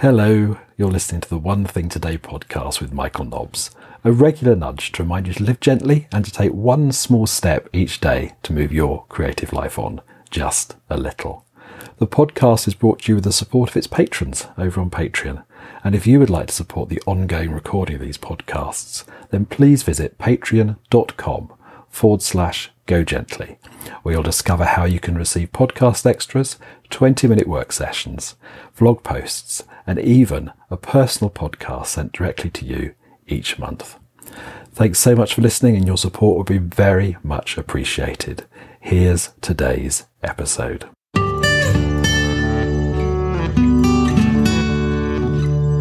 Hello, you're listening to the One Thing Today podcast with Michael Nobbs, a regular nudge to remind you to live gently and to take one small step each day to move your creative life on just a little. The podcast is brought to you with the support of its patrons over on Patreon. And if you would like to support the ongoing recording of these podcasts, then please visit patreon.com forward slash go gently, where you'll discover how you can receive podcast extras, 20 minute work sessions, vlog posts, and even a personal podcast sent directly to you each month. Thanks so much for listening, and your support would be very much appreciated. Here's today's episode.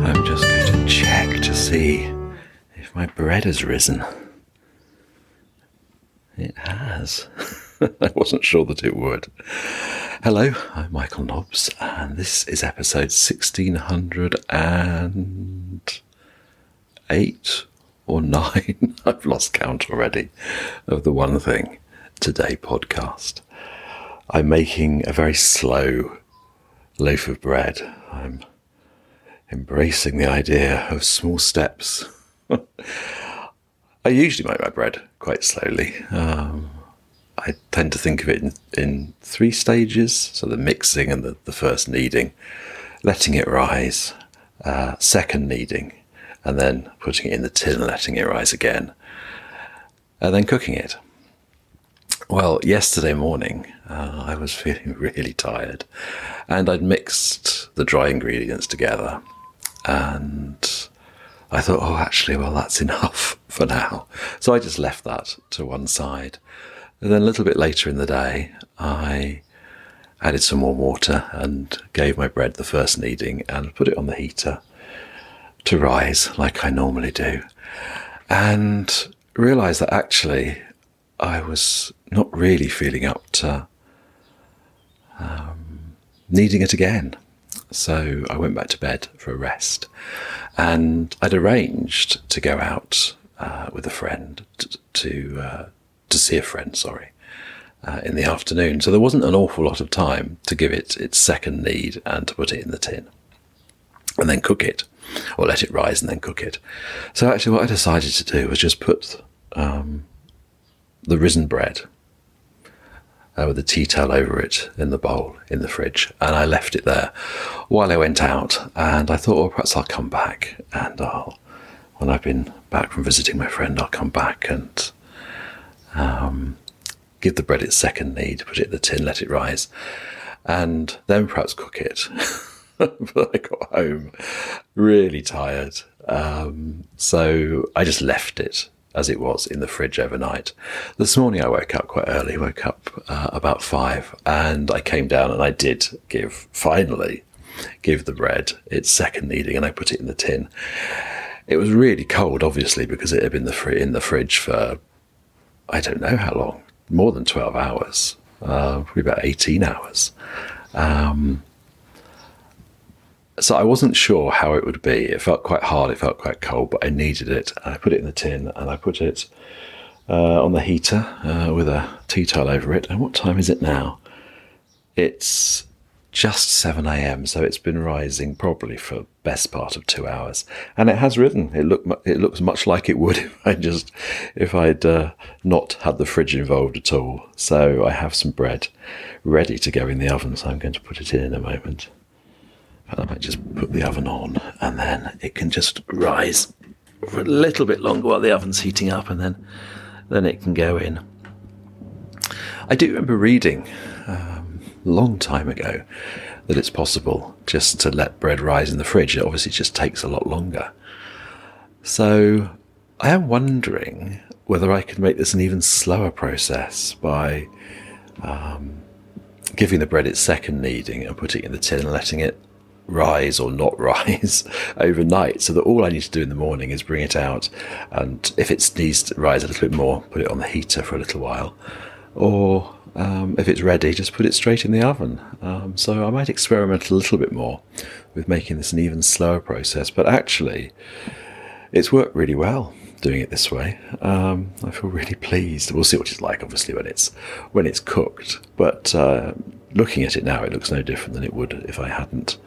I'm just going to check to see if my bread has risen. It has. I wasn't sure that it would. Hello, I'm Michael Nobbs, and this is episode 1608 or 9. I've lost count already of the One Thing Today podcast. I'm making a very slow loaf of bread. I'm embracing the idea of small steps. I usually make my bread quite slowly. Um, I tend to think of it in, in three stages. So the mixing and the, the first kneading, letting it rise, uh, second kneading, and then putting it in the tin and letting it rise again, and then cooking it. Well, yesterday morning uh, I was feeling really tired, and I'd mixed the dry ingredients together, and I thought, oh, actually, well, that's enough for now. So I just left that to one side. And then a little bit later in the day, I added some more water and gave my bread the first kneading and put it on the heater to rise like I normally do. And realized that actually I was not really feeling up to um, kneading it again. So I went back to bed for a rest. And I'd arranged to go out uh, with a friend to to, uh, to, see a friend, sorry, uh, in the afternoon. So there wasn't an awful lot of time to give it its second knead and to put it in the tin and then cook it or let it rise and then cook it. So actually, what I decided to do was just put um, the risen bread uh, with a tea towel over it in the bowl in the fridge, and I left it there while I went out. And I thought, well, perhaps I'll come back, and I'll, when I've been back from visiting my friend, I'll come back and um, give the bread its second knead, put it in the tin, let it rise, and then perhaps cook it. but I got home really tired, um, so I just left it as it was in the fridge overnight. This morning I woke up quite early, woke up uh, about five, and I came down and I did give, finally, give the bread its second kneading and I put it in the tin. It was really cold, obviously, because it had been the fr- in the fridge for, I don't know how long, more than 12 hours, uh, probably about 18 hours. Um, so I wasn't sure how it would be. It felt quite hard. It felt quite cold, but I kneaded it. I put it in the tin and I put it uh, on the heater uh, with a tea towel over it. And what time is it now? It's just 7 a.m. So it's been rising probably for best part of two hours, and it has risen. It look it looks much like it would if I just if I'd uh, not had the fridge involved at all. So I have some bread ready to go in the oven. So I'm going to put it in in a moment. I might just put the oven on and then it can just rise for a little bit longer while the oven's heating up and then then it can go in. I do remember reading um, long time ago that it's possible just to let bread rise in the fridge. It obviously just takes a lot longer. So I am wondering whether I could make this an even slower process by um, giving the bread its second kneading and putting it in the tin and letting it rise or not rise overnight so that all I need to do in the morning is bring it out and if it needs to rise a little bit more, put it on the heater for a little while. Or um, if it's ready, just put it straight in the oven. Um, so I might experiment a little bit more with making this an even slower process, but actually, it's worked really well doing it this way. Um, I feel really pleased. We'll see what it's like, obviously, when it's when it's cooked. But uh, looking at it now, it looks no different than it would if I hadn't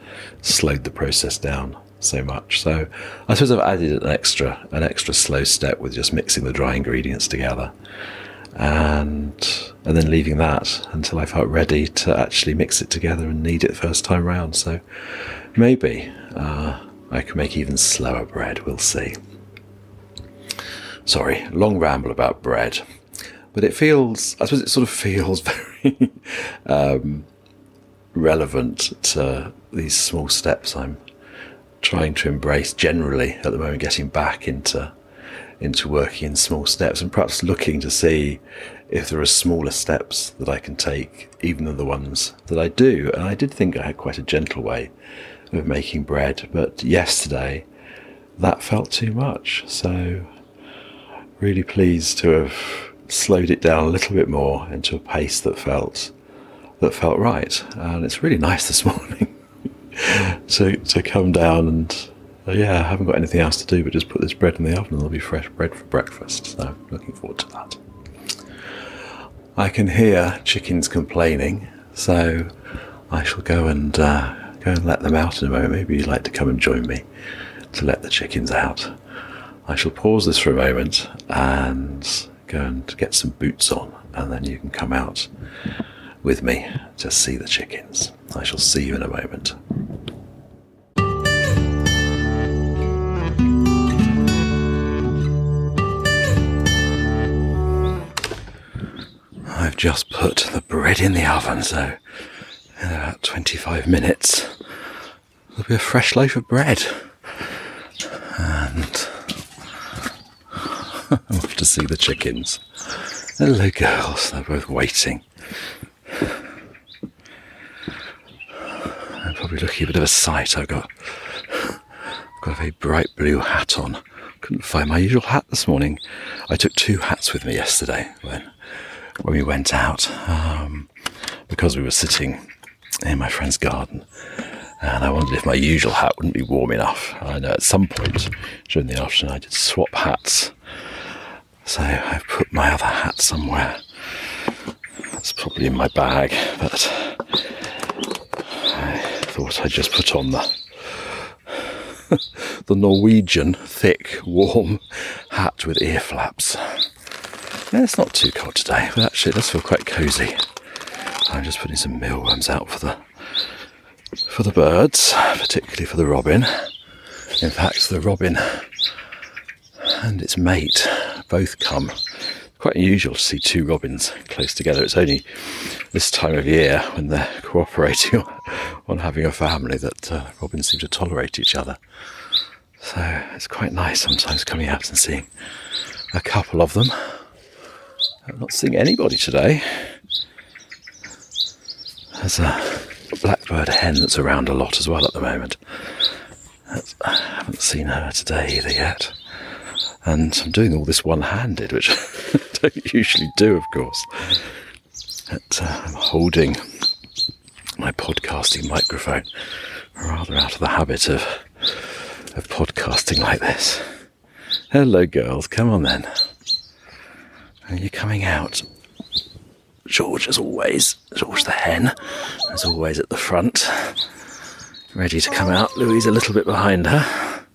slowed the process down so much. So I suppose I've added an extra an extra slow step with just mixing the dry ingredients together, and and then leaving that until I felt ready to actually mix it together and knead it the first time round. So maybe uh, I can make even slower bread. We'll see. Sorry, long ramble about bread, but it feels. I suppose it sort of feels very um, relevant to these small steps I'm trying to embrace generally at the moment, getting back into into working in small steps and perhaps looking to see if there are smaller steps that I can take, even than the ones that I do. And I did think I had quite a gentle way of making bread, but yesterday that felt too much. So, really pleased to have slowed it down a little bit more into a pace that felt that felt right. And it's really nice this morning to to come down and uh, yeah, I haven't got anything else to do but just put this bread in the oven and there'll be fresh bread for breakfast. So looking forward to that. I can hear chickens complaining, so I shall go and uh, go and let them out in a moment. Maybe you'd like to come and join me to let the chickens out. I shall pause this for a moment and go and get some boots on, and then you can come out with me to see the chickens. I shall see you in a moment. I've just put the bread in the oven, so in about 25 minutes there'll be a fresh loaf of bread. And to see the chickens. Hello, girls. They're both waiting. I'm probably looking a bit of a sight. I've got, I've got a very bright blue hat on. Couldn't find my usual hat this morning. I took two hats with me yesterday when when we went out um, because we were sitting in my friend's garden. And I wondered if my usual hat wouldn't be warm enough. I know at some point during the afternoon I did swap hats. So I've put my other hat somewhere. It's probably in my bag, but I thought I'd just put on the the Norwegian thick, warm hat with ear flaps. Yeah, it's not too cold today, but actually it does feel quite cosy. I'm just putting some mealworms out for the for the birds, particularly for the robin. In fact, the robin and its mate both come. Quite unusual to see two robins close together. It's only this time of year when they're cooperating on having a family that uh, robins seem to tolerate each other. So it's quite nice sometimes coming out and seeing a couple of them. I'm not seeing anybody today. There's a blackbird hen that's around a lot as well at the moment. That's, I haven't seen her today either yet. And I'm doing all this one handed, which I don't usually do, of course. But, uh, I'm holding my podcasting microphone. Rather out of the habit of, of podcasting like this. Hello, girls. Come on then. Are you coming out? George, as always, George the hen, as always at the front, ready to come out. Louise a little bit behind her.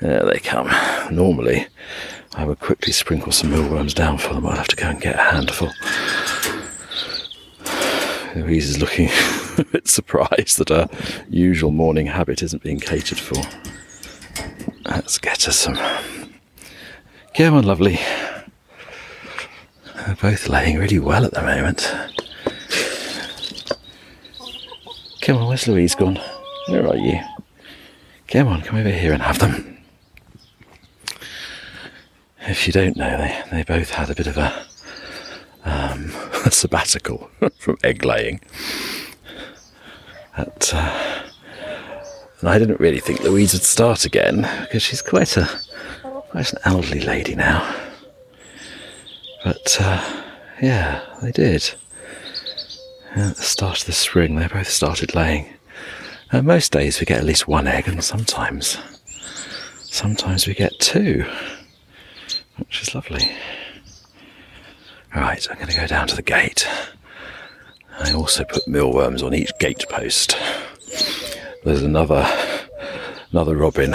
There they come. Normally, I would quickly sprinkle some mealworms down for them. I'll have to go and get a handful. Louise is looking a bit surprised that her usual morning habit isn't being catered for. Let's get her some. Come on, lovely. They're both laying really well at the moment. Come on, where's Louise gone? Where are you? Come on, come over here and have them. If you don't know, they, they both had a bit of a, um, a sabbatical from egg laying. At, uh, and I didn't really think Louise would start again because she's quite a quite an elderly lady now. But uh, yeah, they did. At the start of the spring, they both started laying. And most days we get at least one egg, and sometimes, sometimes we get two, lovely. Right, I'm going to go down to the gate I also put mealworms on each gate post. There's another another robin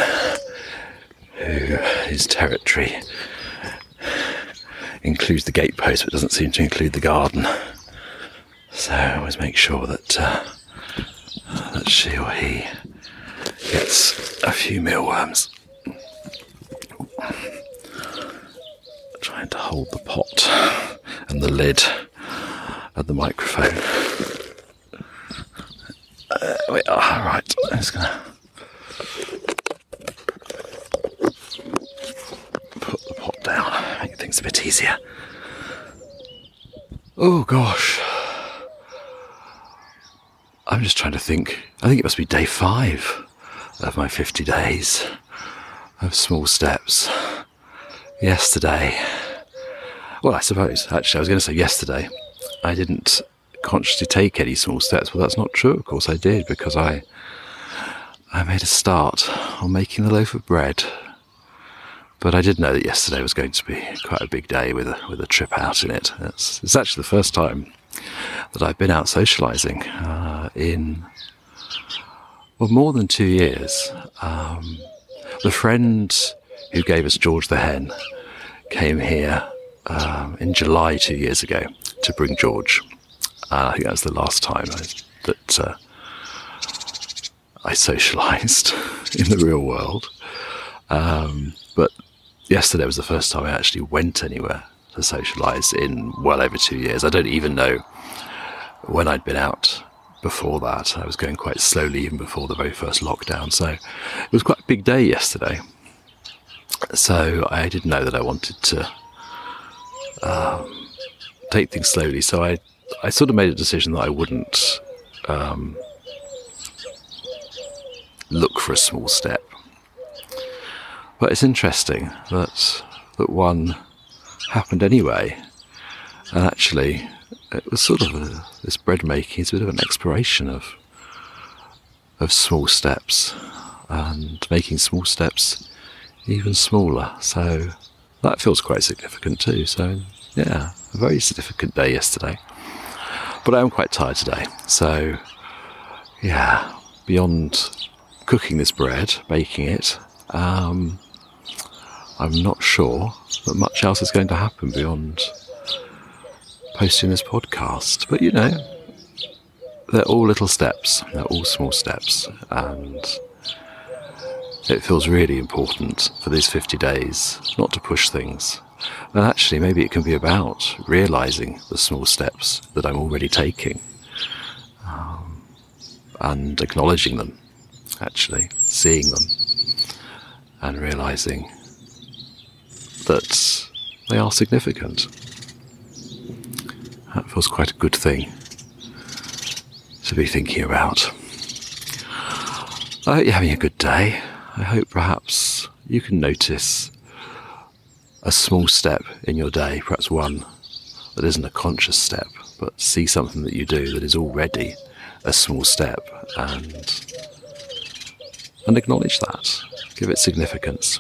who his territory includes the gate post but doesn't seem to include the garden. So I always make sure that uh, that she or he gets a few mealworms. Trying to hold the pot and the lid and the microphone. Uh, wait, oh, right, I'm just gonna put the pot down, make things a bit easier. Oh gosh. I'm just trying to think. I think it must be day five of my 50 days of small steps. Yesterday, well, I suppose, actually, I was going to say yesterday, I didn't consciously take any small steps. Well, that's not true. Of course, I did because I I made a start on making the loaf of bread. But I did know that yesterday was going to be quite a big day with a with a trip out in it. It's, it's actually the first time that I've been out socialising uh, in well more than two years. Um, the friend who gave us George the hen came here um, in July two years ago to bring George. Uh, I think that was the last time I, that uh, I socialised in the real world. Um, but yesterday was the first time I actually went anywhere to socialise in well over two years. I don't even know when I'd been out before that. I was going quite slowly even before the very first lockdown. So it was quite a big day yesterday. So I didn't know that I wanted to um, take things slowly. So I, I sort of made a decision that I wouldn't um, look for a small step. But it's interesting that that one happened anyway, and actually, it was sort of a, this bread making is a bit of an exploration of of small steps and making small steps even smaller. So that feels quite significant too. So yeah, a very significant day yesterday. But I am quite tired today. So yeah, beyond cooking this bread, baking it, um, I'm not sure that much else is going to happen beyond posting this podcast. But you know, they're all little steps, they're all small steps, and it feels really important for these 50 days not to push things. And actually, maybe it can be about realizing the small steps that I'm already taking um, and acknowledging them, actually, seeing them, and realizing that they are significant. That feels quite a good thing to be thinking about. I hope you're having a good day. I hope perhaps you can notice a small step in your day, perhaps one that isn't a conscious step, but see something that you do that is already a small step and and acknowledge that. Give it significance.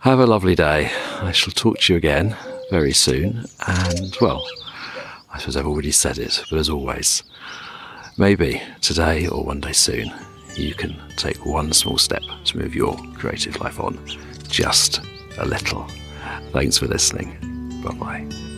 Have a lovely day. I shall talk to you again very soon. And, well, I suppose I've already said it, but as always, maybe today or one day soon, you can take one small step to move your creative life on just a little. Thanks for listening. Bye bye.